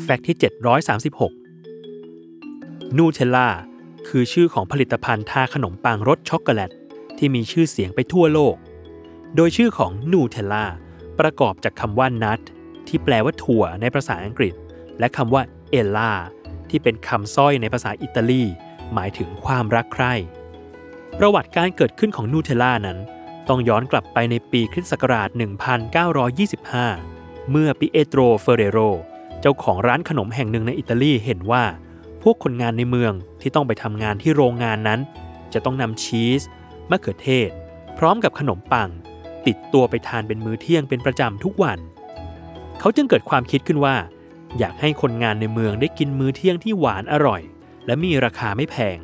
fact ที่ 736 นูเทลล่าคือชื่อของผลิตภัณฑ์ทาขนมปังรสช็อกโกแลต ที่มีชื่อเสียงไปทั่วโลก โดยชื่อของนูเทลล่าประกอบจากคำว่า nut ที่แปลว่าถั่วในภาษาอังกฤษ และคำว่า ella ที่เป็นคำสร้อยในภาษาอิตาลี หมายถึงความรักใคร่ประวัติการเกิดขึ้นของนูเทลล่านั้น ต้องย้อนกลับไปในปีคริสต์ศักราช 1925 เมื่อปิเอโตรเฟเรโร เจ้าของร้านขนมแห่งหนึ่งในอิตาลีเห็นว่า พวกคนงานในเมืองที่ต้องไปทำงานที่โรงงานนั้น จะต้องนำชีสมะเขือเทศ พร้อมกับขนมปัง ติดตัวไปทานเป็นมื้อเที่ยงเป็นประจำทุกวัน เขาจึงเกิดความคิดขึ้นว่า อยากให้คนงานในเมืองได้กินมื้อเที่ยงที่หวานอร่อย และมีราคาไม่แพง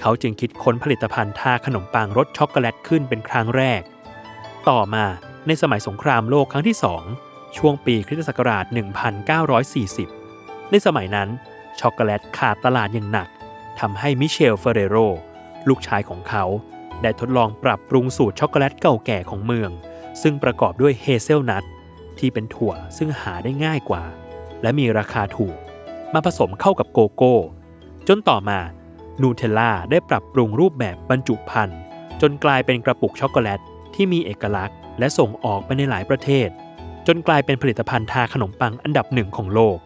เขาจึงคิดค้นผลิตภัณฑ์ทาขนมปังรสช็อกโกแลตขึ้นเป็นครั้งแรก ต่อมาในสมัยสงครามโลกครั้งที่2 ช่วงปีคริสตศักราช 1940 ในสมัยนั้น ช็อกโกแลตขาดตลาดอย่างหนักทำให้มิเชลเฟเรโร ลูกชายของเขา ได้ทดลองปรับปรุงสูตรช็อกโกแลตเก่าแก่ของเมือง ซึ่งประกอบด้วยเฮเซลนัทที่เป็นถั่วซึ่งหาได้ง่ายกว่า และมีราคาถูก มาผสมเข้ากับโกโก้ จนต่อมานูเทลล่าได้ปรับปรุงรูปแบบบรรจุภัณฑ์จนกลายเป็นกระปุกช็อกโกแลตที่มีเอกลักษณ์ และส่งออกไปในหลายประเทศ จนกลายเป็นผลิตภัณฑ์ทาขนมปังอันดับหนึ่งของโลก